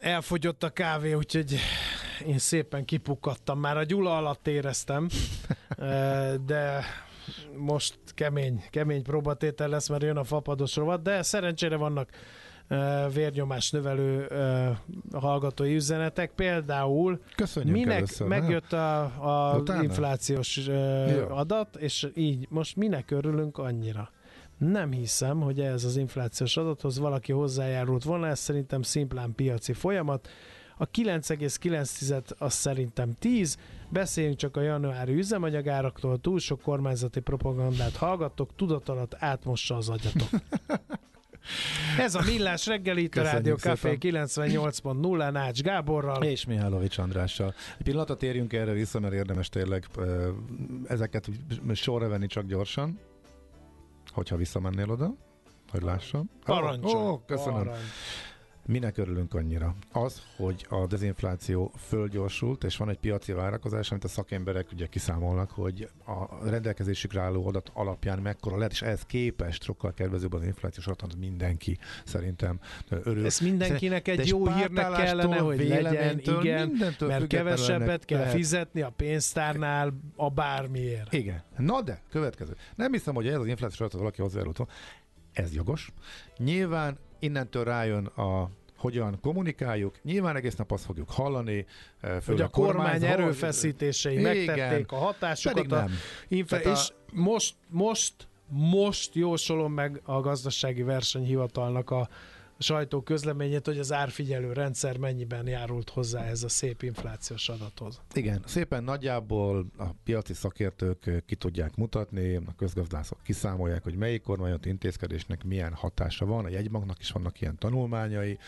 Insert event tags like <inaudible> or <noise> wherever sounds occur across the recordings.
elfogyott a kávé, úgyhogy én szépen kipukkadtam. Már a gyula alatt éreztem, <laughs> de most kemény, kemény próbatétel lesz, mert jön a fapados rovat, de szerencsére vannak vérnyomás növelő hallgatói üzenetek. Például Köszönjük minek először, megjött a, a Utána? inflációs Jó. adat, és így most minek örülünk annyira? Nem hiszem, hogy ez az inflációs adathoz valaki hozzájárult volna, ez szerintem szimplán piaci folyamat. A 9,9 az szerintem 10, beszéljünk csak a januári üzemanyagáraktól, túl sok kormányzati propagandát hallgattok, tudat alatt átmossa az agyatok. <laughs> Ez a Millás reggeli, itt a Rádió Café szépen. 98.0 Nács Gáborral. És Mihálovics Andrással. Egy pillanatra térjünk erre vissza, mert érdemes tényleg ezeket sorra venni csak gyorsan, hogyha visszamennél oda, hogy lássam. Parancsol. Ó, köszönöm. Parancs. Minek örülünk annyira? Az, hogy a dezinfláció fölgyorsult, és van egy piaci várakozás, amit a szakemberek ugye kiszámolnak, hogy a rendelkezésükre álló adat alapján mekkora lehet, és ehhez képest sokkal kedvezőbb az inflációs adat, mindenki szerintem örül. Ez mindenkinek De egy jó hírnek kellene, hogy legyen, igen, mert kevesebbet kell lehet- fizetni a pénztárnál a bármiért. Igen. Na de, következő. Nem hiszem, hogy ez az inflációs adatot valaki hozzájárult. Ez jogos. Nyilván innentől rájön a hogyan kommunikáljuk. Nyilván egész nap azt fogjuk hallani. eh, Hogy a kormány kormányzat- erőfeszítései Igen. megtették a hatásukat. Pedig A nem. infra- Tehát a- És most, most, most jósolom meg a gazdasági versenyhivatalnak a sajtó közleményét, hogy az árfigyelő rendszer mennyiben járult hozzá ez a szép inflációs adathoz. Igen, szépen nagyjából a piaci szakértők ki tudják mutatni, a közgazdászok kiszámolják, hogy melyik kormányzati intézkedésnek milyen hatása van, a jegybanknak is vannak ilyen tanulmányai,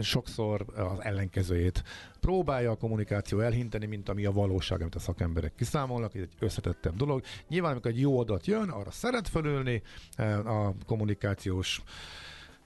sokszor az ellenkezőjét próbálja a kommunikáció elhinteni, mint ami a valóság, amit a szakemberek kiszámolnak, ez egy összetettebb dolog. Nyilván, amikor egy jó adat jön, arra szeret fölülni a kommunikációs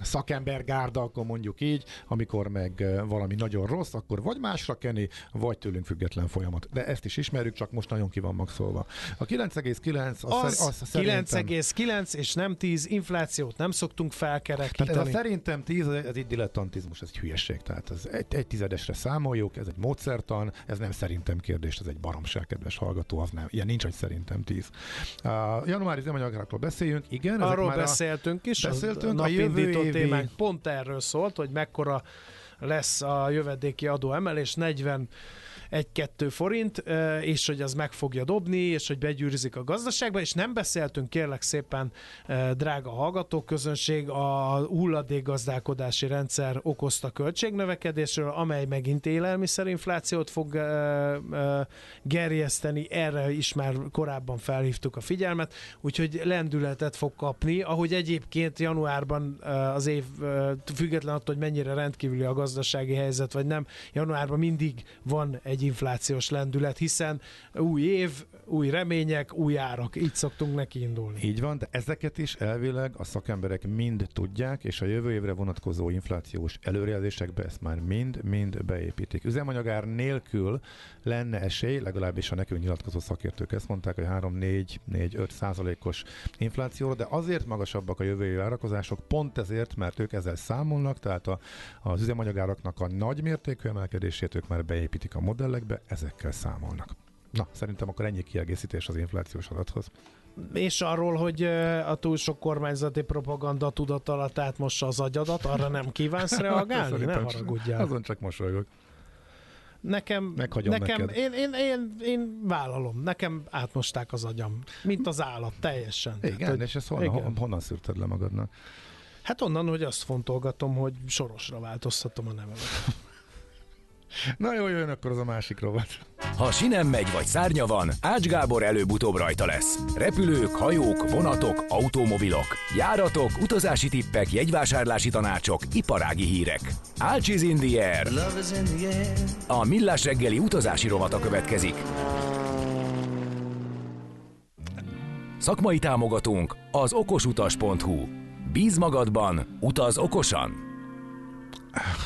szakembergárda, akkor mondjuk így, amikor meg valami nagyon rossz, akkor vagy másra keni, vagy tőlünk független folyamat. De ezt is ismerjük, csak most nagyon ki van maxolva. A 9,9 az, Az, az szerintem... 9,9 és nem 10 inflációt nem szoktunk Tehát ez a felkerekíteni. szerintem 10, ez egy dilettantizmus, ez egy hülyeség. Tehát ez egy, egy tizedesre számoljuk, ez egy módszertan, ez nem szerintem kérdés, ez egy baromság, kedves hallgató, az nem. Ilyen nincs, hogy szerintem 10. A januári üzemanyagokról beszéljünk, igen. Arról már a- beszéltünk is, beszéltünk, a a jövő évi- témánk pont erről szólt, hogy mekkora lesz a jövedéki adó emelés, 40 1-2 forint, és hogy az meg fogja dobni, és hogy begyűrűzik a gazdaságba, és nem beszéltünk kérlek szépen, drága hallgatóközönség, a hulladékgazdálkodási rendszer okozta költségnövekedésről, amely megint élelmiszerinflációt fog gerjeszteni, erre is már korábban felhívtuk a figyelmet, úgyhogy lendületet fog kapni, ahogy egyébként januárban az év, független attól, hogy mennyire rendkívüli a gazdasági helyzet, vagy nem, januárban mindig van egy inflációs lendület, hiszen új év, új remények, új árak, így szoktunk neki indulni. Így van, de ezeket is elvileg a szakemberek mind tudják, és a jövő évre vonatkozó inflációs előrejelzésekbe ezt már mind-mind beépítik. Üzemanyagár nélkül lenne esély, legalábbis a nekünk nyilatkozó szakértők ezt mondták, hogy 3-4-4-5 százalékos inflációra, de azért magasabbak a jövő évi várakozások, pont ezért, mert ők ezzel számolnak, tehát a, az üzemanyagáraknak a nagy mértékű emelkedését ők már beépítik a modellekbe, ezekkel számolnak. Na, szerintem akkor ennyi kiegészítés az inflációs adathoz. És arról, hogy a túl sok kormányzati propaganda tudat alatt átmossa az agyadat, arra nem kívánsz <laughs> reagálni? Ne Szerintem haragudjál. Azon csak mosolygok. Nekem, Meghagyom nekem neked. én, én, én, én vállalom, nekem átmosták az agyam, mint az állat, teljesen. Igen, Tehát, hogy- és ezt honnan, igen. honnan szűrted le magadnak? Hát onnan, hogy azt fontolgatom, hogy sorosra változtatom a nevemet. Na jó, jön akkor az a másik rovat. Ha sinem megy vagy szárnya van, Ács Gábor előbb-utóbb rajta lesz. Repülők, hajók, vonatok, automobilok, járatok, utazási tippek, jegyvásárlási tanácsok, iparági hírek. Ács is in the air. A Millás reggeli utazási rovata következik. Szakmai támogatónk az okosutas.hu. Bíz magadban, utaz okosan!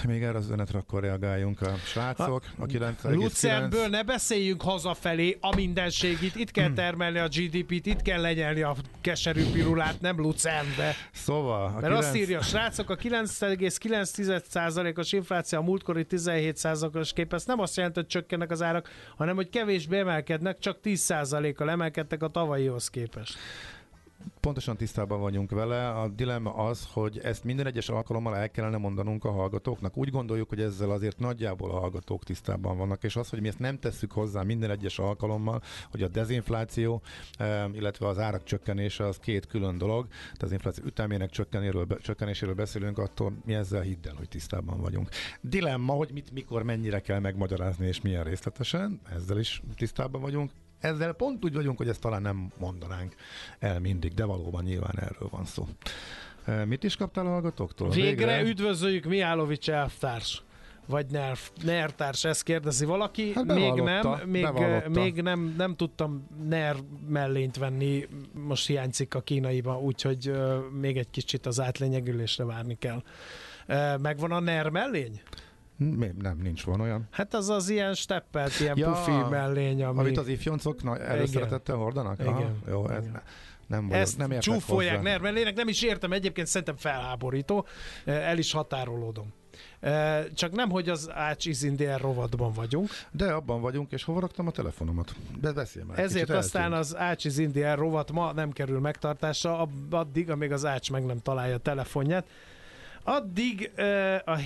Még erre az üzenetre akkor reagáljunk a srácok. A 9,9... Lucernből ne beszéljünk hazafelé a mindenségit. Itt kell termelni a GDP-t, itt kell lenyelni a keserű pirulát, nem Lucernbe. Szóval... A Mert 9... azt írja, srácok, a 9,9%-os infláció a múltkori 17%-os képest nem azt jelenti, hogy csökkennek az árak, hanem hogy kevésbé emelkednek, csak 10%-kal emelkedtek a tavalyihoz képest pontosan tisztában vagyunk vele. A dilemma az, hogy ezt minden egyes alkalommal el kellene mondanunk a hallgatóknak. Úgy gondoljuk, hogy ezzel azért nagyjából a hallgatók tisztában vannak, és az, hogy mi ezt nem tesszük hozzá minden egyes alkalommal, hogy a dezinfláció, illetve az árak csökkenése az két külön dolog. Tehát az infláció ütemének csökkenéséről, csökkenéséről beszélünk, attól mi ezzel hidd el, hogy tisztában vagyunk. Dilemma, hogy mit, mikor, mennyire kell megmagyarázni, és milyen részletesen, ezzel is tisztában vagyunk ezzel pont úgy vagyunk, hogy ezt talán nem mondanánk el mindig, de valóban nyilván erről van szó. Mit is kaptál a hallgatóktól? Végre, Végre üdvözöljük Miálovics elvtárs vagy NER, NER társ, ezt kérdezi valaki. Hát még nem, még, még nem, nem tudtam NER mellényt venni, most hiányzik a kínaiba, úgyhogy uh, még egy kicsit az átlényegülésre várni kell. Uh, megvan a NER mellény? Mi, nem, nincs van olyan. Hát az az ilyen steppelt, ilyen ja, pufi mellény, ami... Amit az ifjoncok na, előszeretettel hordanak? Igen. Aha, jó, ez Igen. nem vagyok, Ezt nem csúfolják nermellének, nem is értem, egyébként szerintem felháborító, el is határolódom. Csak nem, hogy az Ács Izindél rovatban vagyunk. De abban vagyunk, és hova raktam a telefonomat? De beszélj már. Ezért aztán eltűnt. az Ács Izindél rovat ma nem kerül megtartásra, addig, amíg az Ács meg nem találja a telefonját. Addig a,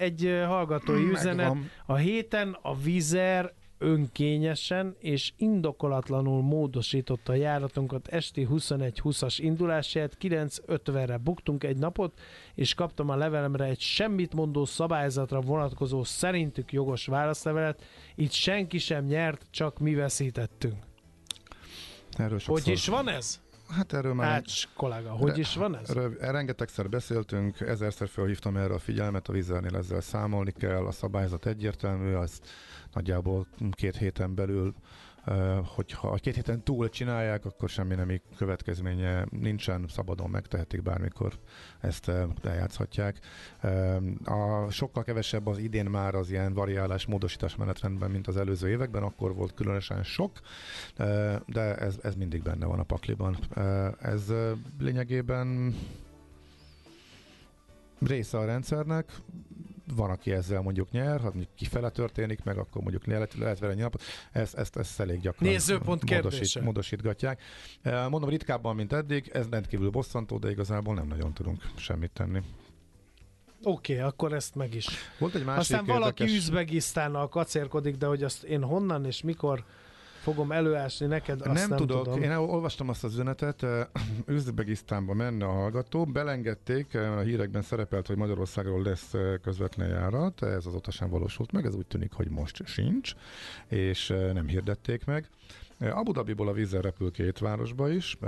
egy hallgatói Megvan. üzenet, a héten a Vizer önkényesen és indokolatlanul módosította a járatunkat esti 21-20-as indulását, 9.50-re buktunk egy napot, és kaptam a levelemre egy semmit mondó szabályzatra vonatkozó szerintük jogos válaszlevelet, itt senki sem nyert, csak mi veszítettünk. Erről Hogy is van ez? Hát erről már... Ács kollega, hogy is van ez? Erről rengetegszer beszéltünk, ezerszer felhívtam erre a figyelmet, a vizernél ezzel számolni kell, a szabályzat egyértelmű, az nagyjából két héten belül hogyha két héten túl csinálják, akkor semmi nemi következménye nincsen, szabadon megtehetik bármikor ezt eljátszhatják. A sokkal kevesebb az idén már az ilyen variálás, módosítás menetrendben, mint az előző években, akkor volt különösen sok, de ez, ez mindig benne van a pakliban. Ez lényegében része a rendszernek, van, aki ezzel mondjuk nyer, ha mondjuk kifele történik meg, akkor mondjuk lehet, lehet vele nyilván, ezt, ezt, ezt elég gyakran Nézőpont módosít, módosítgatják. Mondom, ritkábban, mint eddig, ez rendkívül bosszantó, de igazából nem nagyon tudunk semmit tenni. Oké, okay, akkor ezt meg is. Volt egy másik Aztán valaki érdekes... Üzbegisztánnal kacérkodik, de hogy azt én honnan és mikor fogom előásni neked, azt nem, nem tudok. Tudom. Én olvastam azt az üzenetet, <clears throat> Üzbegisztánba menne a hallgató, belengedték, a hírekben szerepelt, hogy Magyarországról lesz közvetlen járat, ez azóta sem valósult meg, ez úgy tűnik, hogy most sincs, és nem hirdették meg. Abu Dhabiból a vízzel repül két városba is,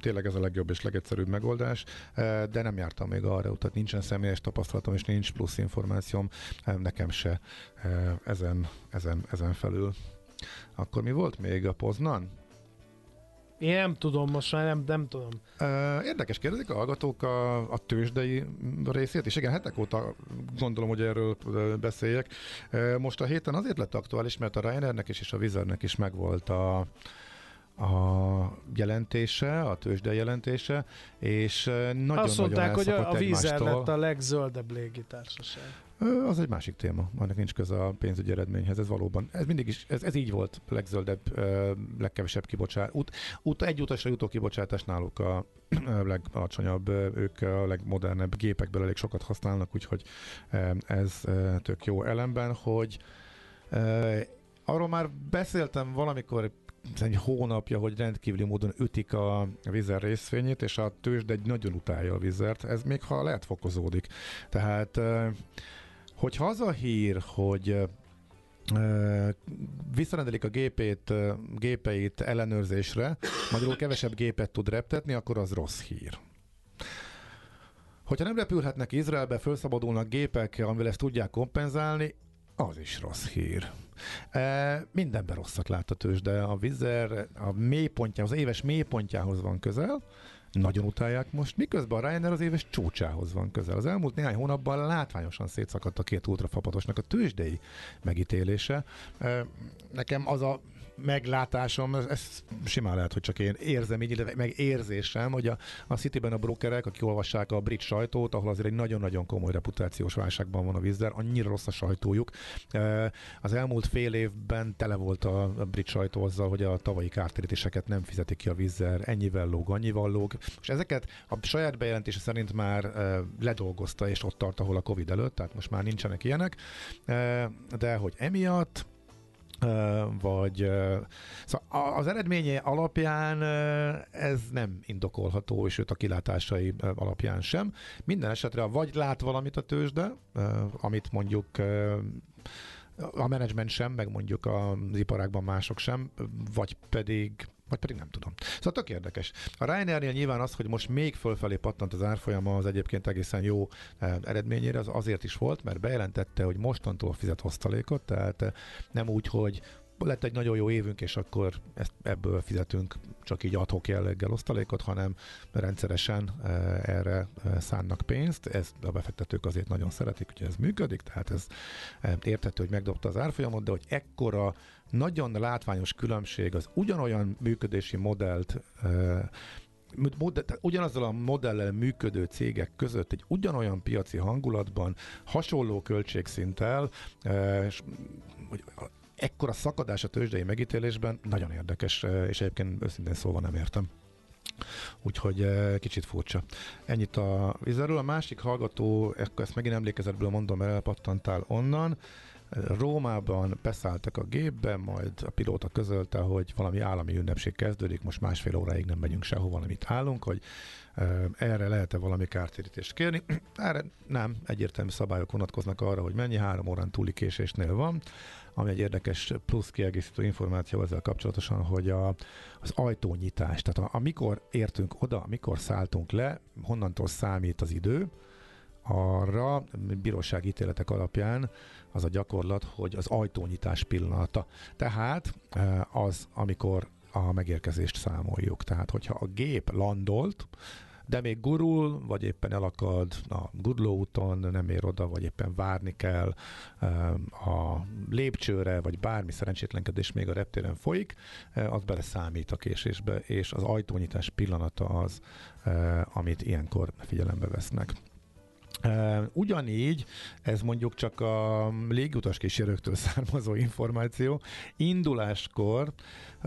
tényleg ez a legjobb és legegyszerűbb megoldás, de nem jártam még arra, tehát nincsen személyes tapasztalatom, és nincs plusz információm nekem se ezen, ezen, ezen felül. Akkor mi volt még a Poznan? Én nem tudom, most már nem, nem tudom. Érdekes kérdezik a hallgatók a, a tőzsdei részét, és igen, hetek óta gondolom, hogy erről beszéljek. Most a héten azért lett aktuális, mert a Reinernek is és a Vizernek is megvolt a, a jelentése, a tőzsde jelentése, és nagyon-nagyon Azt mondták, hogy a, a Vizer lett a legzöldebb légitársaság. Az egy másik téma, annak nincs köze a pénzügyi eredményhez, ez valóban, ez mindig is, ez, ez így volt, legzöldebb, legkevesebb kibocsát, út, út, egy utasra jutó kibocsátás náluk a legalacsonyabb, ők a legmodernebb gépekből elég sokat használnak, úgyhogy ez tök jó ellenben, hogy arról már beszéltem valamikor egy hónapja, hogy rendkívüli módon ütik a vizer részfényét, és a tőzsde egy nagyon utálja a vizert, ez még ha lehet fokozódik. Tehát Hogyha az a hír, hogy visszarendelik a gépét, gépeit ellenőrzésre, magyarul kevesebb gépet tud reptetni, akkor az rossz hír. Hogyha nem repülhetnek Izraelbe, felszabadulnak gépek, amivel ezt tudják kompenzálni, az is rossz hír. E, mindenben rosszat lát a tőzs, de a vizer a mélypontjához, az éves mélypontjához van közel, nagyon utálják most, miközben a Ryanair az éves csúcsához van közel. Az elmúlt néhány hónapban látványosan szétszakadt a két ultrafapatosnak a tőzsdei megítélése. Nekem az a meglátásom, ez, ez simán lehet, hogy csak én érzem így, meg érzésem, hogy a, a Cityben a brokerek, akik olvassák a brit sajtót, ahol azért egy nagyon-nagyon komoly reputációs válságban van a vízzel, annyira rossz a sajtójuk. Az elmúlt fél évben tele volt a, brit sajtó azzal, hogy a tavalyi kártérítéseket nem fizetik ki a vízzel, ennyivel lóg, annyival lóg. És ezeket a saját bejelentése szerint már ledolgozta, és ott tart, ahol a Covid előtt, tehát most már nincsenek ilyenek. De hogy emiatt vagy szóval az eredménye alapján ez nem indokolható, és őt a kilátásai alapján sem. Minden esetre vagy lát valamit a tőzsde, amit mondjuk a menedzsment sem, meg mondjuk az iparákban mások sem, vagy pedig vagy pedig nem tudom. Szóval tök érdekes. A Ryanairnél nyilván az, hogy most még fölfelé pattant az árfolyama az egyébként egészen jó eh, eredményére, az azért is volt, mert bejelentette, hogy mostantól fizet osztalékot, tehát eh, nem úgy, hogy lett egy nagyon jó évünk, és akkor ezt, ebből fizetünk csak így adhok jelleggel osztalékot, hanem rendszeresen e, erre szánnak pénzt. Ez a befektetők azért nagyon szeretik, hogy ez működik, tehát ez értető, hogy megdobta az árfolyamot, de hogy ekkora nagyon látványos különbség az ugyanolyan működési modellt modell, ugyanazzal a modellel működő cégek között egy ugyanolyan piaci hangulatban, hasonló költségszinttel, és, ekkora szakadás a tőzsdei megítélésben nagyon érdekes, és egyébként őszintén szóval nem értem. Úgyhogy kicsit furcsa. Ennyit a vizerről. A másik hallgató, ezt megint emlékezetből mondom, mert elpattantál onnan. Rómában beszálltak a gépbe, majd a pilóta közölte, hogy valami állami ünnepség kezdődik, most másfél óráig nem megyünk sehova, amit állunk, hogy erre lehet-e valami kártérítést kérni. <clears throat> Erre nem, egyértelmű szabályok vonatkoznak arra, hogy mennyi három órán túli késésnél van, ami egy érdekes plusz kiegészítő információ ezzel kapcsolatosan, hogy a, az ajtónyitás, tehát amikor értünk oda, amikor szálltunk le, honnantól számít az idő, arra bírósági ítéletek alapján az a gyakorlat, hogy az ajtónyitás pillanata. Tehát az, amikor a megérkezést számoljuk. Tehát, hogyha a gép landolt, de még gurul, vagy éppen elakad a gurlóúton, nem ér oda, vagy éppen várni kell a lépcsőre, vagy bármi szerencsétlenkedés még a reptéren folyik, az bele számít a késésbe, és az ajtónyitás pillanata az, amit ilyenkor figyelembe vesznek. Ugyanígy, ez mondjuk csak a légutas kísérőktől <laughs> származó információ, induláskor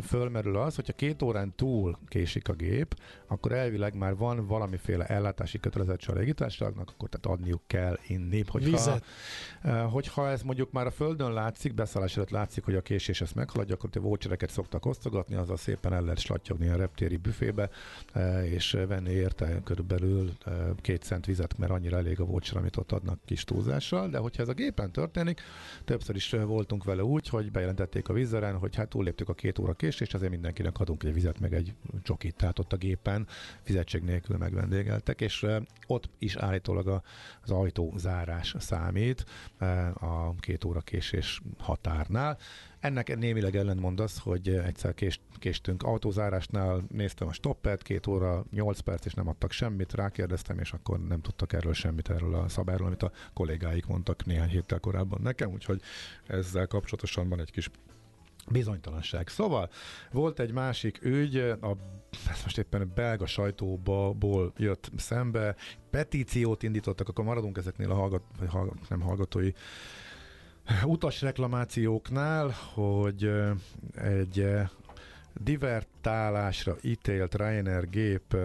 fölmerül az, hogyha két órán túl késik a gép, akkor elvileg már van valamiféle ellátási kötelezettség a légitársaságnak, akkor tehát adniuk kell inni. Hogyha, Vizet. hogyha ez mondjuk már a földön látszik, beszállás előtt látszik, hogy a késés ezt meghaladja, akkor a vouchereket szoktak osztogatni, azzal szépen el lehet slatyogni a reptéri büfébe, és venni érte körülbelül két cent vizet, mert annyira elég a voucher, amit ott adnak kis túlzással, de hogyha ez a gépen történik, többször is voltunk vele úgy, hogy bejelentették a vízeren, hogy hát túlléptük a két óra késést, azért mindenkinek adunk egy vizet, meg egy csokit, tehát ott a gépen fizetség nélkül megvendégeltek, és ott is állítólag az ajtózárás számít a két óra késés határnál. Ennek némileg ellentmond az, hogy egyszer kést, késtünk autózárásnál, néztem a stoppet, két óra, nyolc perc, és nem adtak semmit, rákérdeztem, és akkor nem tudtak erről semmit, erről a szabályról, amit a kollégáik mondtak néhány héttel korábban nekem, úgyhogy ezzel kapcsolatosan van egy kis bizonytalanság. Szóval volt egy másik ügy, a, ez most éppen a belga sajtóból jött szembe, petíciót indítottak, akkor maradunk ezeknél a hallgat, vagy hallgat, nem hallgatói utasreklamációknál, hogy egy divertálásra ítélt Ryanair gép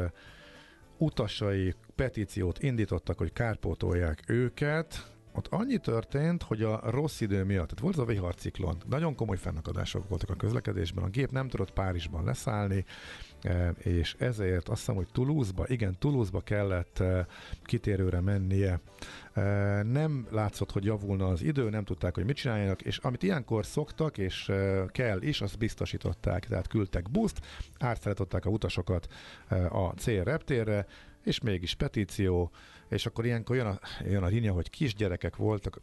utasai petíciót indítottak, hogy kárpótolják őket, ott annyi történt, hogy a rossz idő miatt, tehát volt az a viharciklon, nagyon komoly fennakadások voltak a közlekedésben, a gép nem tudott Párizsban leszállni, és ezért azt hiszem, hogy Toulouse-ba, igen, Toulouse-ba kellett e, kitérőre mennie. E, nem látszott, hogy javulna az idő, nem tudták, hogy mit csináljanak, és amit ilyenkor szoktak, és kell is, azt biztosították, tehát küldtek buszt, átszállították a utasokat a cél reptérre, és mégis petíció, és akkor ilyenkor jön a, jön a linja, hogy kisgyerekek voltak,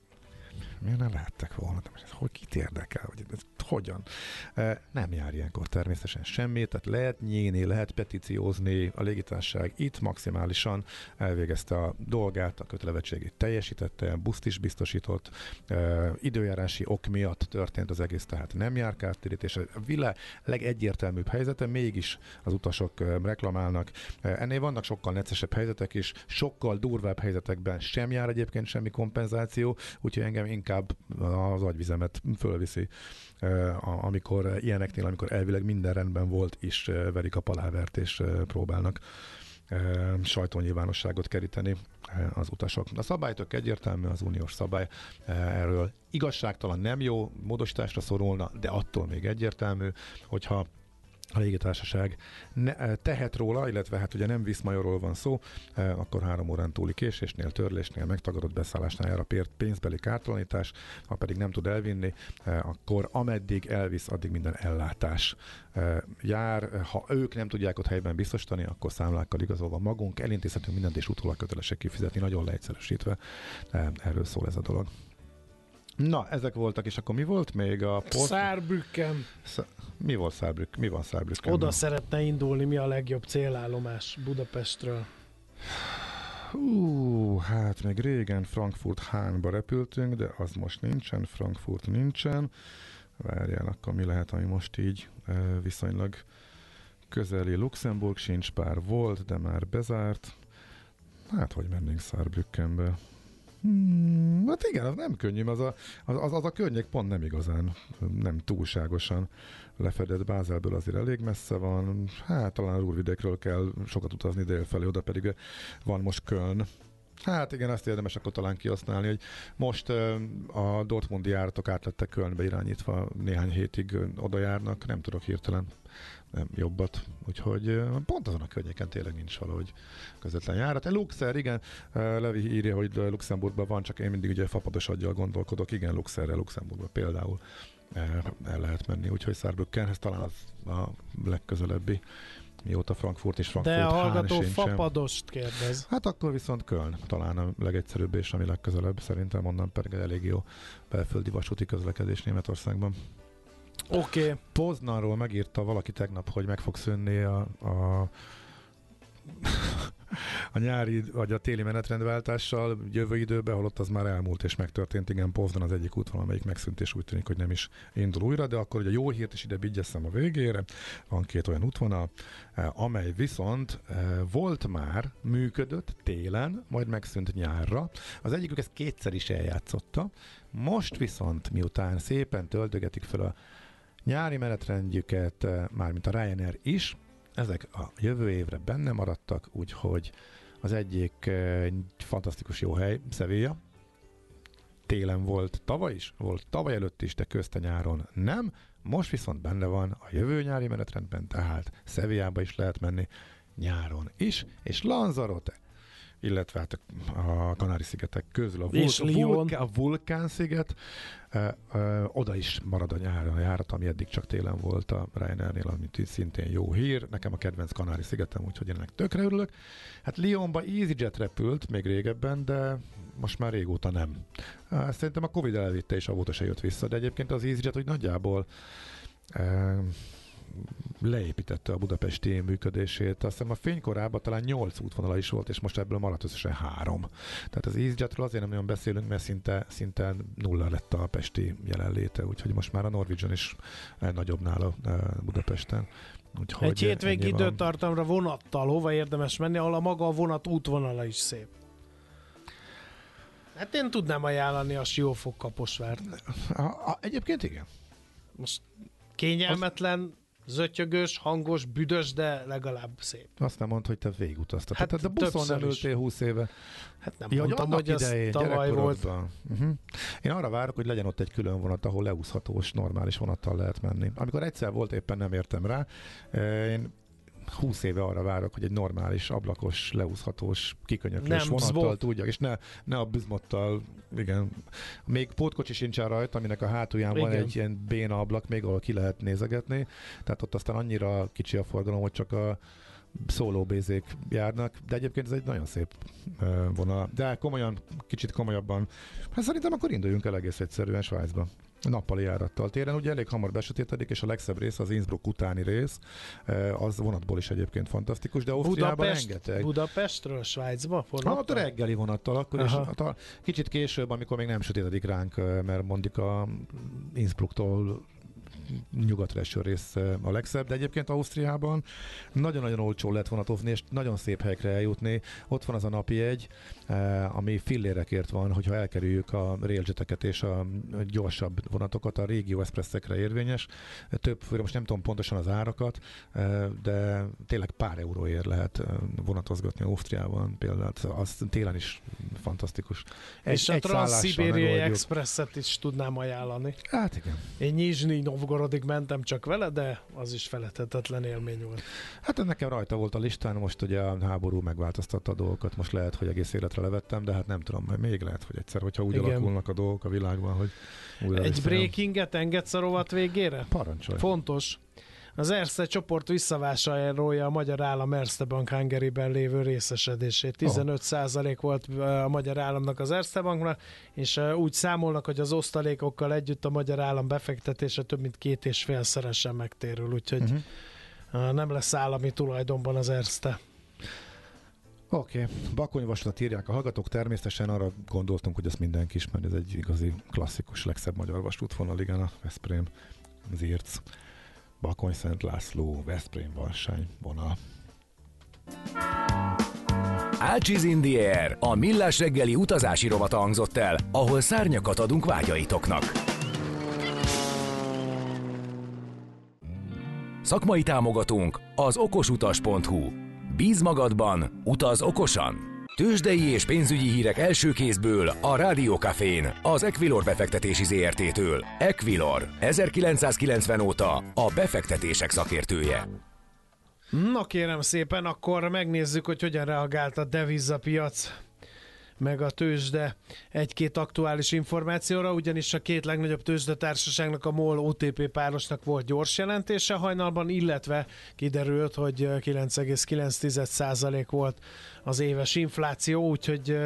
miért nem lehettek volna? De ez hogy kit érdekel? Hogy ez hogyan? Nem jár ilyenkor természetesen semmi, tehát lehet nyíni, lehet petíciózni, a légitárság itt maximálisan elvégezte a dolgát, a kötelevettségét teljesítette, buszt is biztosított, időjárási ok miatt történt az egész, tehát nem jár kártérítés. A világ legegyértelműbb helyzete, mégis az utasok reklamálnak. Ennél vannak sokkal neccesebb helyzetek is, sokkal durvább helyzetekben sem jár egyébként semmi kompenzáció, úgyhogy engem inkább az agyvizemet fölviszi, amikor ilyeneknél, amikor elvileg minden rendben volt, is verik a palávert és próbálnak sajtónyilvánosságot keríteni az utasok. A szabály tök egyértelmű, az uniós szabály erről igazságtalan, nem jó, módosításra szorulna, de attól még egyértelmű, hogyha a légitársaság ne, eh, tehet róla, illetve hát ugye nem Viszmajorról van szó, eh, akkor három órán túli késésnél, törlésnél, megtagadott beszállásnál jár a pénzbeli kártalanítás, ha pedig nem tud elvinni, eh, akkor ameddig elvisz, addig minden ellátás jár. Ha ők nem tudják ott helyben biztosítani, akkor számlákkal igazolva magunk, elintézhetünk mindent, és utólag kötelesek kifizetni, nagyon leegyszerűsítve. Erről szól ez a dolog. Na, ezek voltak, és akkor mi volt még a post? Szárbrücken. Sz- mi volt Szárbrück? Mi van Szárbrücken? Oda szeretne indulni, mi a legjobb célállomás Budapestről? Hú, hát még régen Frankfurt Hánba repültünk, de az most nincsen, Frankfurt nincsen. Várjál, akkor mi lehet, ami most így viszonylag közeli Luxemburg sincs, pár volt, de már bezárt. Hát, hogy mennénk Szárbrückenbe? Hmm, hát igen, az nem könnyű, az a, az, az, a környék pont nem igazán, nem túlságosan lefedett. Bázelből azért elég messze van, hát talán Rúrvidékről kell sokat utazni délfelé, oda pedig van most Köln, Hát igen, ezt érdemes akkor talán kihasználni, hogy most a Dortmundi járatok át lettek Kölnbe irányítva, néhány hétig oda járnak, nem tudok hirtelen jobbat. Úgyhogy pont azon a környéken tényleg nincs valahogy közvetlen járat. Luxer, igen, Levi írja, hogy Luxemburgban van, csak én mindig ugye fapados aggyal gondolkodok. Igen, Luxerre, Luxemburgban például el lehet menni, úgyhogy Saarbrückenhez talán az a legközelebbi mióta Frankfurt és Frankfurt De a hallgató fapadost kérdez. Hát akkor viszont Köln talán a legegyszerűbb és ami legközelebb. Szerintem onnan pedig elég jó belföldi vasúti közlekedés Németországban. Oké. Okay. Poznanról megírta valaki tegnap, hogy meg fog szűnni a, a <laughs> a nyári vagy a téli menetrendváltással jövő időben, holott az már elmúlt és megtörtént. Igen, Poznan az egyik útvonal, amelyik megszűnt, és úgy tűnik, hogy nem is indul újra, de akkor ugye a jó hírt is ide vigyeszem a végére. Van két olyan útvonal, eh, amely viszont eh, volt már, működött télen, majd megszűnt nyárra. Az egyikük ezt kétszer is eljátszotta, most viszont, miután szépen töltögetik fel a nyári menetrendjüket, eh, mármint a Ryanair is, ezek a jövő évre benne maradtak, úgyhogy az egyik egy fantasztikus jó hely, Sevilla. Télen volt tavaly is, volt tavaly előtt is, de közte nyáron nem. Most viszont benne van a jövő nyári menetrendben, tehát Sevillába is lehet menni nyáron is, és Lanzarote illetve hát a Kanári-szigetek közül a, vul- a, vulk- a Vulkán-sziget, oda is marad a nyáron a járat, ami eddig csak télen volt a Ryanairnél, amit szintén jó hír. Nekem a kedvenc Kanári-szigetem, úgyhogy ennek tökre örülök. Hát Lyonba EasyJet repült még régebben, de most már régóta nem. Szerintem a Covid elvitte és avóta se jött vissza, de egyébként az EasyJet hogy nagyjából leépítette a budapesti működését. Azt hiszem a fénykorában talán 8 útvonala is volt, és most ebből maradt összesen három. Tehát az EasyJetről azért nem nagyon beszélünk, mert szinte, szinte nulla lett a pesti jelenléte, úgyhogy most már a Norwegian is nagyobb nála eh, Budapesten. Úgyhogy Egy hétvégi időtartamra vonattal hova érdemes menni, ahol a maga a vonat útvonala is szép. Hát én tudnám ajánlani a Siófok Kaposvárt. A, a, egyébként igen. Most kényelmetlen, zötyögös, hangos, büdös, de legalább szép. Azt nem mondd, hogy te végigutaztad. Hát Tehát a buszon nem ültél 20 éve. Hát nem ja, mondtam, hogy ez tavaly volt. Uh-huh. Én arra várok, hogy legyen ott egy külön vonat, ahol leúszhatós, normális vonattal lehet menni. Amikor egyszer volt, éppen nem értem rá. Én 20 éve arra várok, hogy egy normális, ablakos, leúszhatós, kikönyöklős vonattal tudjak, és ne, ne a bizmottal, igen. Még pótkocsi sincsen rajta, aminek a hátulján igen. van egy ilyen béna ablak, még ahol ki lehet nézegetni, tehát ott aztán annyira kicsi a forgalom, hogy csak a szólóbézék járnak, de egyébként ez egy nagyon szép vonal. De komolyan, kicsit komolyabban, hát szerintem akkor induljunk el egész egyszerűen Svájcba nappali járattal. Téren ugye elég hamar besötétedik, és a legszebb rész az Innsbruck utáni rész, az vonatból is egyébként fantasztikus, de Ausztriában Budapest, rengeteg. Budapestről Svájcba forgattal? Hát a reggeli vonattal, akkor Aha. is a, kicsit később, amikor még nem sötétedik ránk, mert mondjuk a Innsbrucktól nyugatra eső rész a legszebb, de egyébként Ausztriában nagyon-nagyon olcsó lehet vonatozni, és nagyon szép helyekre eljutni. Ott van az a napi egy, ami fillérekért van, hogyha elkerüljük a railjeteket és a gyorsabb vonatokat, a régió expressekre érvényes. Több, most nem tudom pontosan az árakat, de tényleg pár euróért lehet vonatozgatni Ausztriában például. Az télen is fantasztikus. Egy, és a Transzibériai Expresset is tudnám ajánlani. Hát igen. Én Nizsnyi Novgorodig mentem csak vele, de az is felethetetlen élmény volt. Hát nekem rajta volt a listán, most ugye a háború megváltoztatta a dolgokat, most lehet, hogy egész életre levettem, de hát nem tudom, mert még lehet, hogy egyszer, hogyha úgy Igen. alakulnak a dolgok a világban, hogy újra Egy breakinget engedsz a rovat végére? Parancsolj. Fontos. Az Erste csoport visszavásárolja a Magyar Állam Erste Bank Hungary-ben lévő részesedését. 15% oh. volt a Magyar Államnak az Erste Banknak, és úgy számolnak, hogy az osztalékokkal együtt a Magyar Állam befektetése több mint két és félszeresen megtérül, úgyhogy uh-huh. nem lesz állami tulajdonban az Erste. Oké, okay. Bakonyvaslat írják a hallgatók, természetesen arra gondoltunk, hogy ezt mindenki ismeri, ez egy igazi klasszikus, legszebb magyar vasútvonal, igen, a Veszprém, Zirc. Bakony Szent László, Veszprém Varsány vonal. Ácsiz in the Air, a millás reggeli utazási rovata hangzott el, ahol szárnyakat adunk vágyaitoknak. Szakmai támogatónk az okosutas.hu. Bíz magadban, utaz okosan! Tőzsdei és pénzügyi hírek első kézből a Rádiókafén, az Equilor befektetési ZRT-től. Equilor, 1990 óta a befektetések szakértője. Na kérem szépen, akkor megnézzük, hogy hogyan reagált a devizapiac meg a tőzsde egy-két aktuális információra, ugyanis a két legnagyobb társaságnak a MOL OTP párosnak volt gyors jelentése hajnalban, illetve kiderült, hogy 9,9% volt az éves infláció, úgyhogy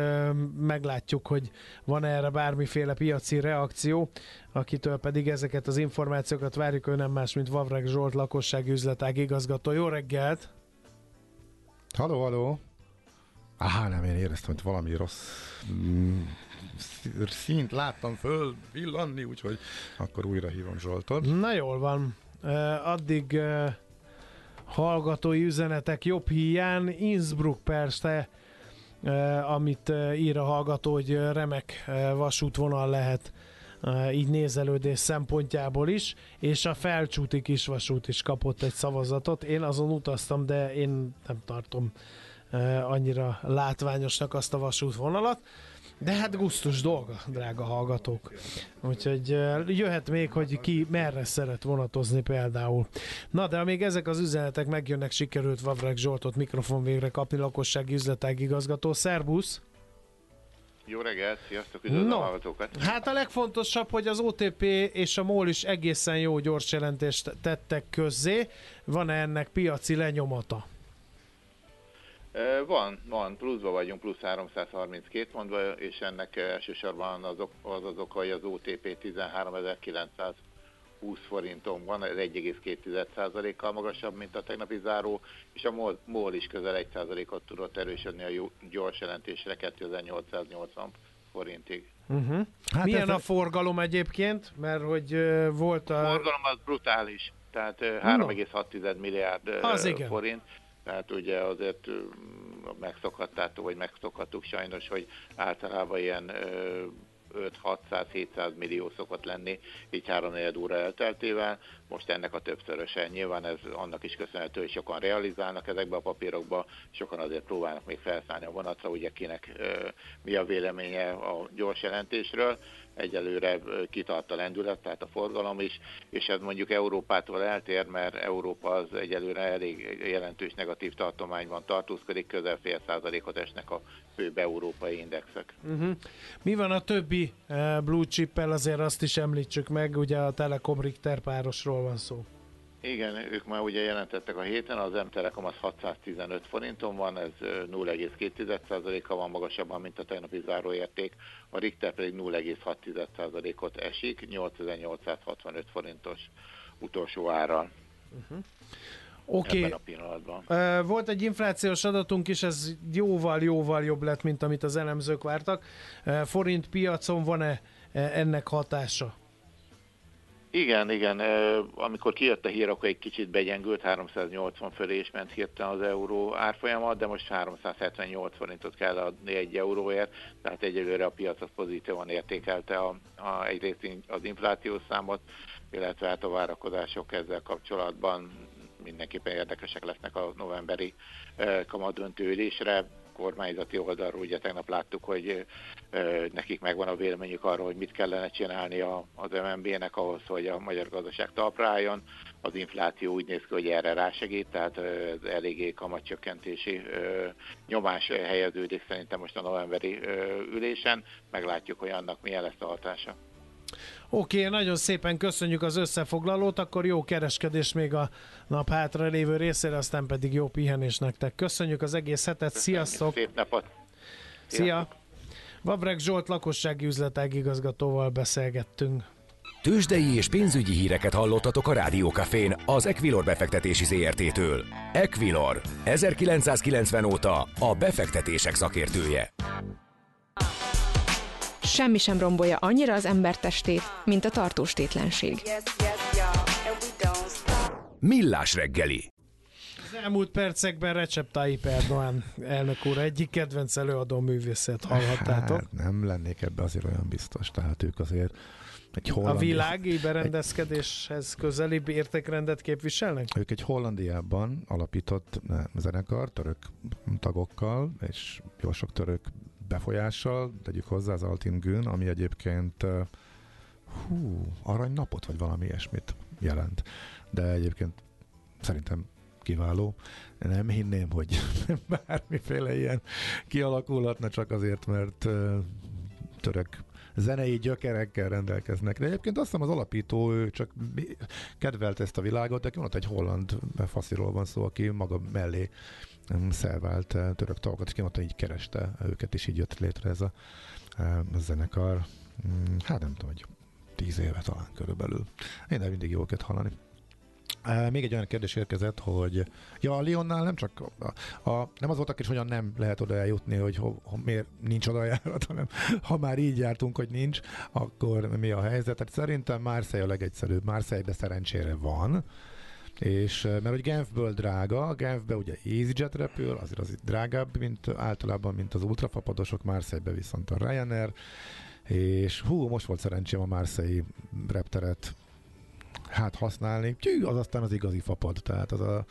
meglátjuk, hogy van erre bármiféle piaci reakció, akitől pedig ezeket az információkat várjuk, ő nem más, mint Vavreg Zsolt, lakossági üzletág igazgató. Jó reggelt! Halló, halló! Áhá, nem, én éreztem, hogy valami rossz mm, színt láttam föl villanni, úgyhogy akkor újra hívom Zsoltot. Na jól van. Uh, addig uh, hallgatói üzenetek jobb hiány. Innsbruck persze, uh, amit uh, ír a hallgató, hogy remek uh, vasútvonal lehet uh, így nézelődés szempontjából is, és a felcsúti kisvasút is kapott egy szavazatot. Én azon utaztam, de én nem tartom annyira látványosnak azt a vasútvonalat. De hát gusztus dolga, drága hallgatók. Úgyhogy jöhet még, hogy ki merre szeret vonatozni például. Na, de amíg ezek az üzenetek megjönnek, sikerült Vavreg Zsoltot mikrofon végre kapni, lakossági üzletág igazgató. Szerbusz! Jó reggelt, sziasztok, üdvözlöm no, a hallgatókat! Hát a legfontosabb, hogy az OTP és a MOL is egészen jó gyors jelentést tettek közzé. Van-e ennek piaci lenyomata? Van, van, pluszban vagyunk, plusz 332 mondva, és ennek elsősorban az az, az okai az OTP 13.920 forinton van, ez 1,2%-kal magasabb, mint a tegnapi záró, és a MOL, MOL is közel 1%-ot tudott erősödni a gyors jelentésre 2880 forintig. Uh-huh. Hát Milyen ez a forgalom egyébként? Mert hogy uh, volt a... A forgalom az brutális, tehát uh, 3,6 milliárd uh, forint. Igen tehát ugye azért megszokhattátok, vagy megszokhattuk sajnos, hogy általában ilyen 5-600-700 millió szokott lenni, így 3 óra elteltével. Most ennek a többszöröse. Nyilván ez annak is köszönhető, hogy sokan realizálnak ezekbe a papírokba, sokan azért próbálnak még felszállni a vonatra, ugye kinek mi a véleménye a gyors jelentésről egyelőre kitart a lendület, tehát a forgalom is, és ez mondjuk Európától eltér, mert Európa az egyelőre elég jelentős negatív tartományban tartózkodik, közel fél százalékot esnek a főbb európai indexek. Uh-huh. Mi van a többi uh, blue chip-el, azért azt is említsük meg, ugye a Telekom Richter párosról van szó. Igen, ők már ugye jelentettek a héten, az M-Telekom az 615 forinton van, ez 0,2%-a van magasabban, mint a tegnapi záróérték, a Richter pedig 0,6%-ot esik, 8865 forintos utolsó árral. Uh-huh. Oké. Okay. a pillanatban. Volt egy inflációs adatunk is, ez jóval-jóval jobb lett, mint amit az elemzők vártak. Forint piacon van-e ennek hatása? Igen, igen. Amikor kijött a hír, akkor egy kicsit begyengült, 380 fölé is ment hirtelen az euró árfolyamat, de most 378 forintot kell adni egy euróért, tehát egyelőre a piac az pozitívan értékelte a, a, egyrészt az inflációs számot, illetve hát a várakozások ezzel kapcsolatban mindenképpen érdekesek lesznek a novemberi kamadöntő ülésre kormányzati oldalról ugye tegnap láttuk, hogy nekik megvan a véleményük arról, hogy mit kellene csinálni az MNB-nek ahhoz, hogy a magyar gazdaság talpra. Az infláció úgy néz ki, hogy erre rásegít, tehát ez eléggé kamatcsökkentési nyomás helyeződik szerintem most a novemberi ülésen. Meglátjuk, hogy annak milyen lesz a hatása. Oké, okay, nagyon szépen köszönjük az összefoglalót, akkor jó kereskedés még a nap hátra lévő részére, aztán pedig jó pihenés nektek. Köszönjük az egész hetet, sziasztok! Szép napot! Szia! Vabreg Zsolt lakossági üzletág igazgatóval beszélgettünk. Tőzsdei és pénzügyi híreket hallottatok a Rádiókafén az Equilor befektetési ZRT-től. Equilor, 1990 óta a befektetések szakértője. Semmi sem rombolja annyira az ember testét, mint a tartós tétlenség. Millás reggeli. Az elmúlt percekben Recep Tayyip Erdogan elnök úr egyik kedvenc előadó művészet hallhattátok. Hát, nem lennék ebbe azért olyan biztos, tehát ők azért egy Hollandi... A világi berendezkedéshez közelibb értékrendet képviselnek? Ők egy Hollandiában alapított zenekar, török tagokkal, és jó sok török befolyással, tegyük hozzá az Altin Gün, ami egyébként hú, aranynapot, vagy valami ilyesmit jelent. De egyébként szerintem kiváló. Nem hinném, hogy <laughs> bármiféle ilyen kialakulhatna csak azért, mert török zenei gyökerekkel rendelkeznek. De egyébként azt hiszem az alapító, ő csak kedvelt ezt a világot, de van egy holland fasziról van szó, aki maga mellé szervált eh, török tagokat, és kimondta, így kereste őket, és így jött létre ez a, eh, a zenekar. Mm, hát nem tudom, hogy tíz éve talán körülbelül. Én de mindig jó őket hallani. Eh, még egy olyan kérdés érkezett, hogy ja, a Lyonnál nem csak a, a, nem az voltak is, hogyan nem lehet oda eljutni, hogy ho, ho, miért nincs oda járat, <laughs> hanem ha már így jártunk, hogy nincs, akkor mi a helyzet? Tehát szerintem Marseille a legegyszerűbb. Marseille-be szerencsére van, és mert hogy Genfből drága, Genfbe ugye EasyJet repül, azért az itt drágább, mint általában, mint az ultrafapadosok, Marseille-be viszont a Ryanair, és hú, most volt szerencsém a Marseille repteret hát használni, Tű, az aztán az igazi fapad, tehát az a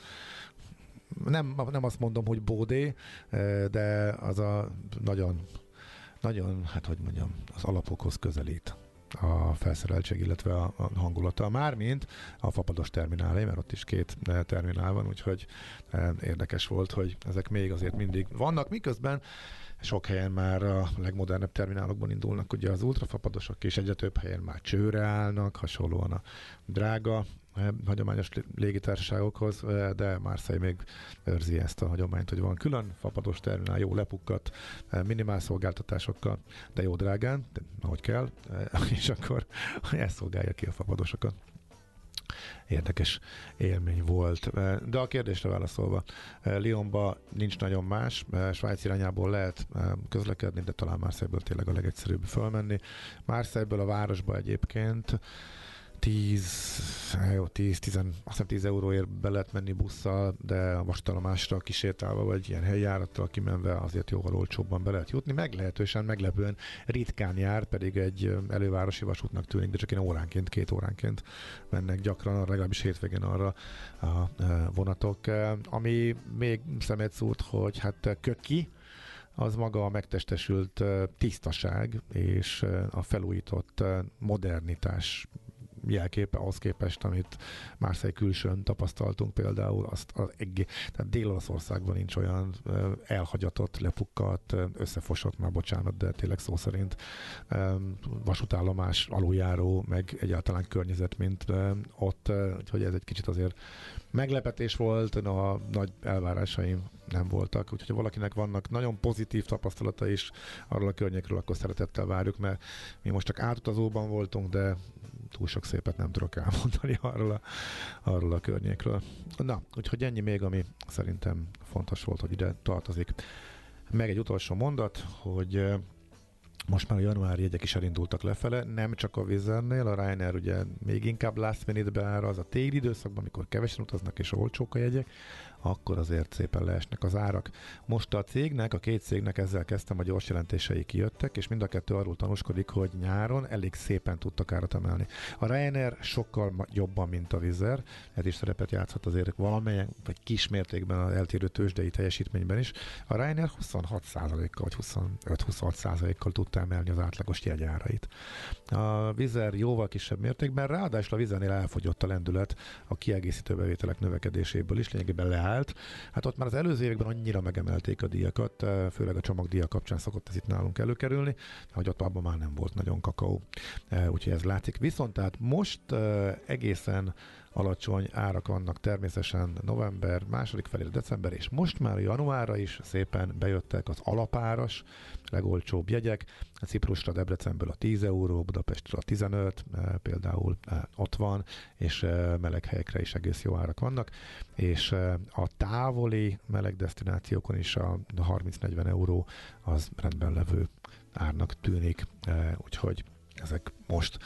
nem, nem azt mondom, hogy bódé, de az a nagyon, nagyon, hát hogy mondjam, az alapokhoz közelít a felszereltség, illetve a, a hangulata. Mármint a fapados terminálé, mert ott is két eh, terminál van, úgyhogy eh, érdekes volt, hogy ezek még azért mindig vannak, miközben sok helyen már a legmodernebb terminálokban indulnak, ugye az ultrafapadosok, és egyre több helyen már csőre állnak, hasonlóan a drága hagyományos légitársaságokhoz, eh, de Marseille még őrzi ezt a hagyományt, hogy van külön fapados terminál, jó lepukkat, eh, minimál szolgáltatásokkal, de jó drágán, ahogy kell, <laughs> és akkor ezt szolgálja ki a fapadosokat érdekes élmény volt. De a kérdésre válaszolva, Lyonba nincs nagyon más, Svájc irányából lehet közlekedni, de talán Marseille-ből tényleg a legegyszerűbb fölmenni. Marseille-ből a városba egyébként 10, jó, 10, 10, azt hiszem 10 euróért be lehet menni busszal, de vastalomásra kisétálva, vagy ilyen helyjárattal kimenve azért jóval olcsóbban be lehet jutni. Meglehetősen meglepően ritkán jár, pedig egy elővárosi vasútnak tűnik, de csak én óránként, két óránként mennek gyakran, legalábbis hétvégén arra a vonatok. Ami még szemet szúrt, hogy hát köki, az maga a megtestesült tisztaság és a felújított modernitás jelképe ahhoz képest, amit Marseille külsőn tapasztaltunk például, azt az egész, tehát Dél-Olaszországban nincs olyan elhagyatott, lepukkat, összefosott, már bocsánat, de tényleg szó szerint vasútállomás aluljáró, meg egyáltalán környezet, mint ott, hogy ez egy kicsit azért meglepetés volt, a nagy elvárásaim nem voltak, úgyhogy ha valakinek vannak nagyon pozitív tapasztalata is arról a környékről, akkor szeretettel várjuk, mert mi most csak átutazóban voltunk, de túl sok szépet nem tudok elmondani arról a, arról a környékről. Na, úgyhogy ennyi még, ami szerintem fontos volt, hogy ide tartozik. Meg egy utolsó mondat, hogy most már a januári jegyek is elindultak lefele, nem csak a Vizernél, a Ryanair ugye még inkább last minute beára, az a téli időszakban, amikor kevesen utaznak és olcsók a jegyek, akkor azért szépen leesnek az árak. Most a cégnek, a két cégnek ezzel kezdtem, a gyors jelentései kijöttek, és mind a kettő arról tanúskodik, hogy nyáron elég szépen tudtak árat emelni. A Ryanair sokkal jobban, mint a Vizer, ez is szerepet játszhat azért valamelyen, vagy kis mértékben az eltérő tőzsdei teljesítményben is. A Ryanair 26%-kal, vagy 25-26%-kal tudta emelni az átlagos jegyárait. A Vizer jóval kisebb mértékben, ráadásul a Vizernél elfogyott a lendület a kiegészítő bevételek növekedéséből is, lényegében leállt állt. Hát ott már az előző években annyira megemelték a díjakat, főleg a csomagdíjak kapcsán szokott ez itt nálunk előkerülni, hogy ott abban már nem volt nagyon kakaó. Úgyhogy ez látszik. Viszont tehát most eh, egészen alacsony árak vannak természetesen november, második felé december, és most már januárra is szépen bejöttek az alapáras, legolcsóbb jegyek. A Ciprusra Debrecenből a 10 euró, Budapestről a 15, eh, például eh, ott van, és eh, meleg helyekre is egész jó árak vannak, és a távoli meleg destinációkon is a 30-40 euró az rendben levő árnak tűnik, úgyhogy ezek most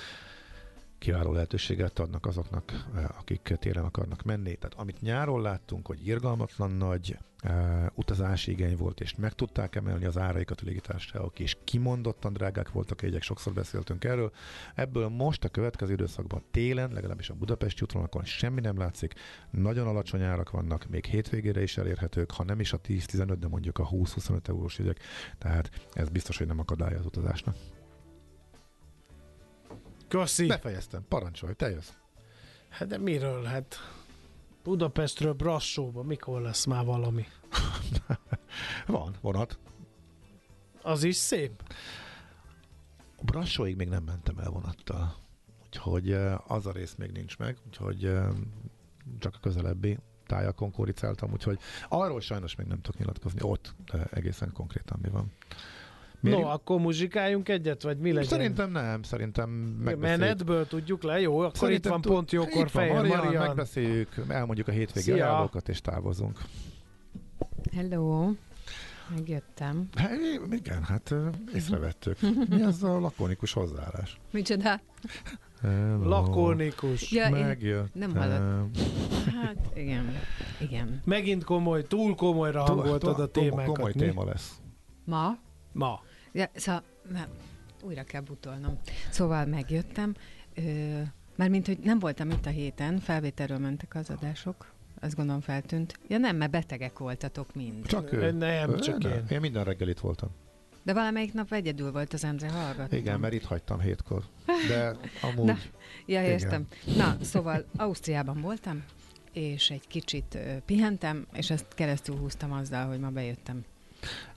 kiváló lehetőséget adnak azoknak, eh, akik télen akarnak menni. Tehát amit nyáron láttunk, hogy irgalmatlan nagy uh, utazási igény volt, és meg tudták emelni az áraikat a légitársaságok, és kimondottan drágák voltak egyek, sokszor beszéltünk erről. Ebből most a következő időszakban télen, legalábbis a budapesti útvonalakon semmi nem látszik, nagyon alacsony árak vannak, még hétvégére is elérhetők, ha nem is a 10-15, de mondjuk a 20-25 eurós jegyek, tehát ez biztos, hogy nem akadálya az utazásnak. Köszi. Befejeztem. Parancsolj, te jössz. Hát de miről? Hát Budapestről Brassóba mikor lesz már valami? <laughs> Van, vonat. Az is szép. A Brassóig még nem mentem el vonattal. Úgyhogy az a rész még nincs meg, úgyhogy csak a közelebbi tájakon koricáltam, úgyhogy arról sajnos még nem tudok nyilatkozni ott, egészen konkrétan mi van. Miért? No, akkor muzsikáljunk egyet, vagy mi legyen? Szerintem nem, szerintem megbeszéljük. Menetből tudjuk le, jó? Akkor szerintem itt van pont jókor Fehér Marian, Marian. Megbeszéljük, elmondjuk a hétvégi ajánlókat, és távozunk. Hello. Megjöttem. Hát, igen, hát észrevettük. Mi az a lakonikus hozzáállás? Micsoda? Hello. Lakonikus. Ja, Megjött. Nem hallott. Hát igen, igen. Megint komoly, túl komolyra hangoltad a témákat. Komoly téma lesz. Ma? Ma. Ja, szóval, nem, újra kell butolnom. Szóval megjöttem, ö, mert mint hogy nem voltam itt a héten, felvételről mentek az adások, azt gondolom feltűnt. Ja nem, mert betegek voltatok mind. Csak ő. Nem, csak én. Én minden reggel itt voltam. De valamelyik nap egyedül volt az Endre hallgatni. Igen, mert itt hagytam hétkor. De <laughs> amúgy... Na, ja, értem. Na, szóval Ausztriában voltam, és egy kicsit uh, pihentem, és ezt keresztül húztam azzal, hogy ma bejöttem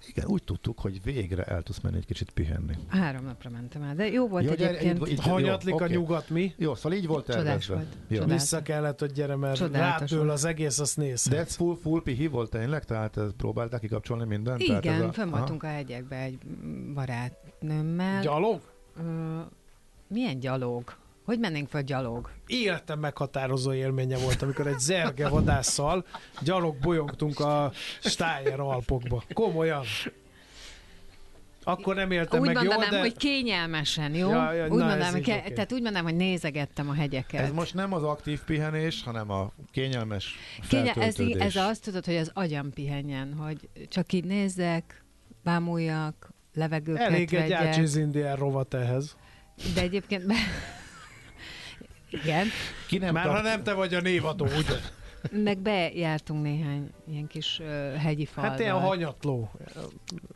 igen, úgy tudtuk, hogy végre el tudsz menni egy kicsit pihenni. Három napra mentem el, de jó volt jó, egyébként. Gyere, így, így, Hanyatlik jó, a nyugat, mi? Jó, szóval így volt Csodás volt. Jó. Vissza kellett, hogy gyere, mert rádől az egész, azt néz. De ez full, full pihi volt tényleg? Tehát próbálták kikapcsolni mindent? Igen, Tehát a... fönn voltunk a hegyekbe egy barátnőmmel. Gyalog? Ö, milyen gyalog? Hogy mennénk fel gyalog? Életem meghatározó élménye volt, amikor egy zerge vadásszal gyalog bolyogtunk a Steyer Alpokba. Komolyan. Akkor nem éltem úgy meg mondanám, jól, de... hogy kényelmesen, jó? Ja, ja, úgy na, mondanám, hogy ke- okay. Tehát úgy mondanám, hogy nézegettem a hegyeket. Ez most nem az aktív pihenés, hanem a kényelmes Kénye- ez, ez azt tudod, hogy az agyam pihenjen, hogy csak így nézzek, bámuljak, levegőket Elég vegyek. egy Ácsiz Indián rovat ehhez. De egyébként... Igen. Ki nem Már tart... ha nem te vagy a névadó, ugye? meg bejártunk néhány ilyen kis uh, hegyi falba. Hát ilyen hanyatló,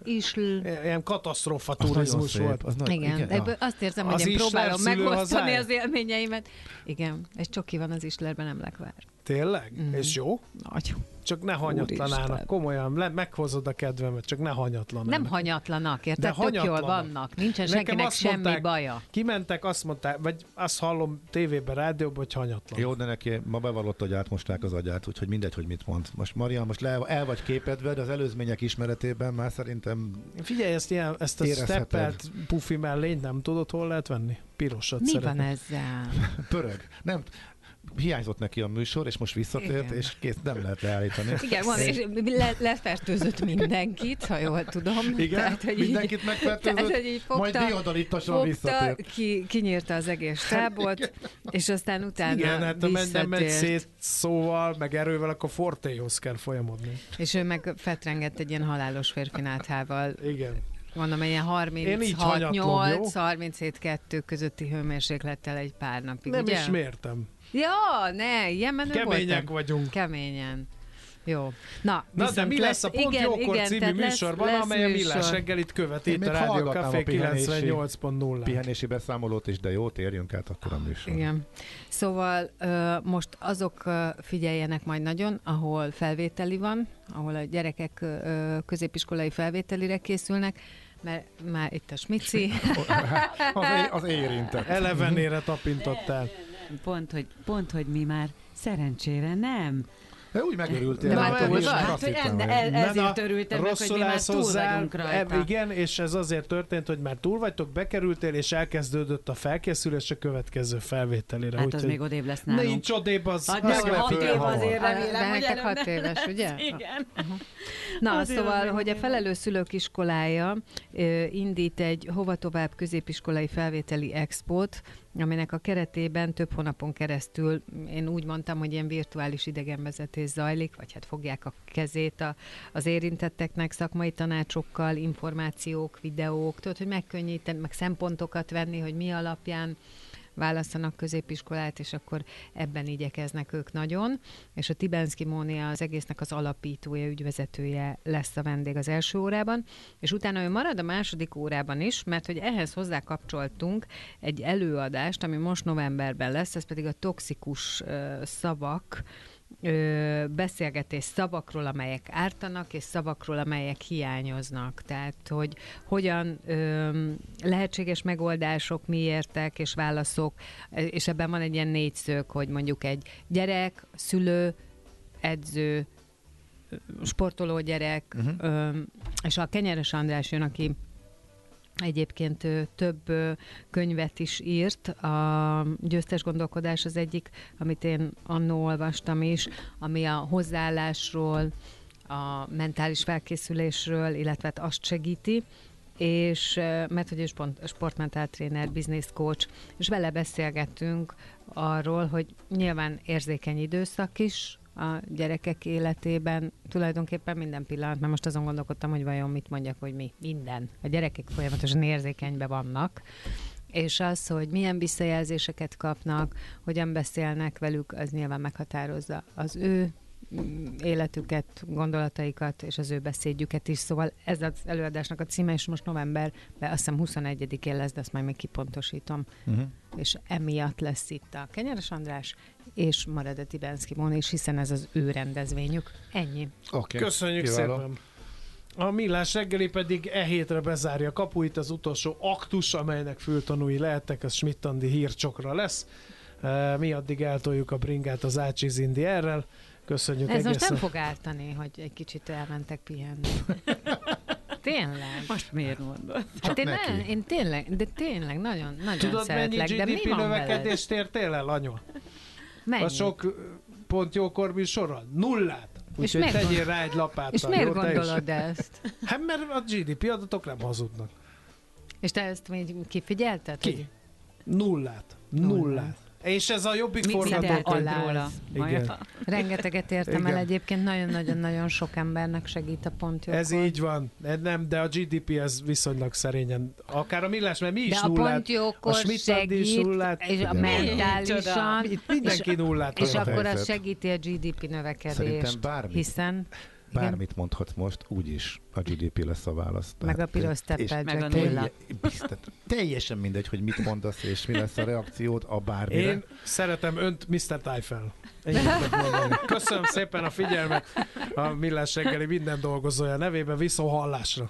Isl... ilyen katasztrófa nagyon turizmus volt. Az na- Igen, igen. ebből azt érzem, Az hogy én próbálom megosztani hazája? az élményeimet. Igen, egy csoki van az Islerben, nem lekvár. Tényleg? Mhm. És jó? Nagyon. Csak ne hanyatlanának. Úristen. Komolyan, le, meghozod a kedvemet, csak ne hanyatlanának. Nem hanyatlanak, érted? De Tök jól vannak. Nincsen Nekem senkinek semmi mondták- baja. Kimentek, azt mondták, vagy azt hallom tévében, rádióban, hogy hanyatlan. Jó, de neki ma bevallotta, hogy átmosták az agyát, úgyhogy mindegy, hogy mit mond. Most Maria, most le, el vagy képedve, de az előzmények ismeretében már szerintem Figyelj, ezt, ilyen, ezt a steppelt pufi mellényt nem tudod, hol lehet venni? Pirosat Mi szeretem. van ezzel? <laughs> pörög. Nem, hiányzott neki a műsor, és most visszatért, Igen. és kész, nem lehet leállítani. Igen, van, és le, lefertőzött mindenkit, ha jól tudom. Igen, Tehát, hogy így- mindenkit megfertőzött, Tehát, hogy így fogta, majd diadalittasan fogta, visszatért. ki, kinyírta az egész stábot, és aztán utána Igen, hát ha nem megy szét szóval, meg erővel, akkor Fortéhoz kell folyamodni. És ő meg fetrengett egy ilyen halálos férfi náthával. Igen. Mondom, ilyen Én így hanyatlom, 36-8, 37-2 közötti hőmérséklettel egy pár napig, Nem ugye? is mértem. Ja, ne, ilyen menő Kemények voltam. vagyunk. Keményen. Jó. Na, Na de mi lesz a Pont igen, Jókor igen, című tehát lesz- műsorban, lesz amely a. Millás reggelit követi Én itt a Rádió Café a pihenési- 98.0. Pihenési beszámolót is, de jó, térjünk át akkor a műsor. Igen. Szóval most azok figyeljenek majd nagyon, ahol felvételi van, ahol a gyerekek középiskolai felvételire készülnek, mert már itt a smici. <laughs> Az, az érintett. Elevenére tapintottál. Pont hogy, pont, hogy mi már szerencsére nem. De úgy megörültél. De már túl Hát, hogy en- el- ezért örültem meg, hogy mi rosszul már túl hozzá, vagyunk e, rajta. igen, és ez azért történt, hogy már túl vagytok, bekerültél, és elkezdődött a felkészülés a következő felvételére. Hát az Úgyhogy még odébb lesz nálunk. Nincs odébb az. Hát az meg meg hat év hamar. azért remélem, de hogy előbb hat éves, lesz. ugye? <laughs> Igen. Na, Azért szóval, hogy a felelő szülők iskolája indít egy hova tovább középiskolai felvételi expót, aminek a keretében több hónapon keresztül, én úgy mondtam, hogy ilyen virtuális idegenvezetés zajlik, vagy hát fogják a kezét a, az érintetteknek szakmai tanácsokkal, információk, videók, tudod, hogy megkönnyíteni, meg szempontokat venni, hogy mi alapján választanak középiskolát, és akkor ebben igyekeznek ők nagyon. És a Tibenszki Mónia az egésznek az alapítója, ügyvezetője lesz a vendég az első órában, és utána ő marad a második órában is, mert hogy ehhez hozzá kapcsoltunk egy előadást, ami most novemberben lesz, ez pedig a toxikus ö, szavak, ö, beszélgetés szavakról, amelyek ártanak, és szavakról, amelyek hiányoznak. Tehát, hogy hogyan ö, lehetséges megoldások, miértek és válaszok, és ebben van egy ilyen négyszög, hogy mondjuk egy gyerek, szülő, edző, ö, sportoló gyerek, uh-huh. és a Kenyeres András jön, aki Egyébként több könyvet is írt. A Győztes gondolkodás az egyik, amit én annó olvastam is, ami a hozzáállásról, a mentális felkészülésről, illetve hát azt segíti és mert hogy ő sport, sportmentál tréner, business coach, és vele beszélgettünk arról, hogy nyilván érzékeny időszak is a gyerekek életében, tulajdonképpen minden pillanat, mert most azon gondolkodtam, hogy vajon mit mondjak, hogy mi, minden. A gyerekek folyamatosan érzékenybe vannak, és az, hogy milyen visszajelzéseket kapnak, hogyan beszélnek velük, az nyilván meghatározza az ő életüket, gondolataikat és az ő beszédjüket is. Szóval ez az előadásnak a címe, és most novemberben azt hiszem 21-én lesz, de azt majd még kipontosítom. Uh-huh. És emiatt lesz itt a Kenyeres András, és marad a Tibenszki Móni is, hiszen ez az ő rendezvényük. Ennyi. Okay. Köszönjük Kiváló. szépen. A Millás reggeli pedig e hétre bezárja a kapuit, az utolsó aktus, amelynek fültanúi lehettek, az Schmidt-Andi hírcsokra lesz. E, Mi addig eltoljuk a bringát az Ácsi Zindi errel. Köszönjük Ez most egészen. nem fog ártani, hogy egy kicsit elmentek pihenni. <laughs> Tényleg. Most miért mondod? Hát én, neki. nem, én tényleg, de tényleg nagyon, nagyon Tudod, mennyi szeretlek, de mi GDP van veled? növekedést értél el, anyu? Mennyi? A sok pont jókor műsorral? Nullát. És Úgyhogy miért tegyél gond- rá egy lapáttal. És miért jó, gondolod ezt? <laughs> Hát mert a GDP adatok nem hazudnak. És te ezt még kifigyelted? Ki? Nullát. Nullát. És ez a jobbik forgatókönyv. Rengeteget értem Igen. el egyébként, nagyon-nagyon-nagyon sok embernek segít a pont Ez így van. De Nem, de a GDP ez viszonylag szerényen. Akár a millás, mert mi is De a nullát. pont jókor a Schmidt-Andi is segít, nullát. és a mentálisan, Itt mindenki nullát. és hoz. akkor az segíti a GDP növekedést, Szerintem bármi. hiszen Bármit mondhatsz most, úgyis a GDP lesz a válasz. meg a piros teppel meg a nulla. telje- biztos- teljesen mindegy, hogy mit mondasz, és mi lesz a reakciód a bármire. Én szeretem önt, Mr. Mondani. Köszönöm szépen a figyelmet a Millás reggeli minden dolgozója nevében. Viszont hallásra.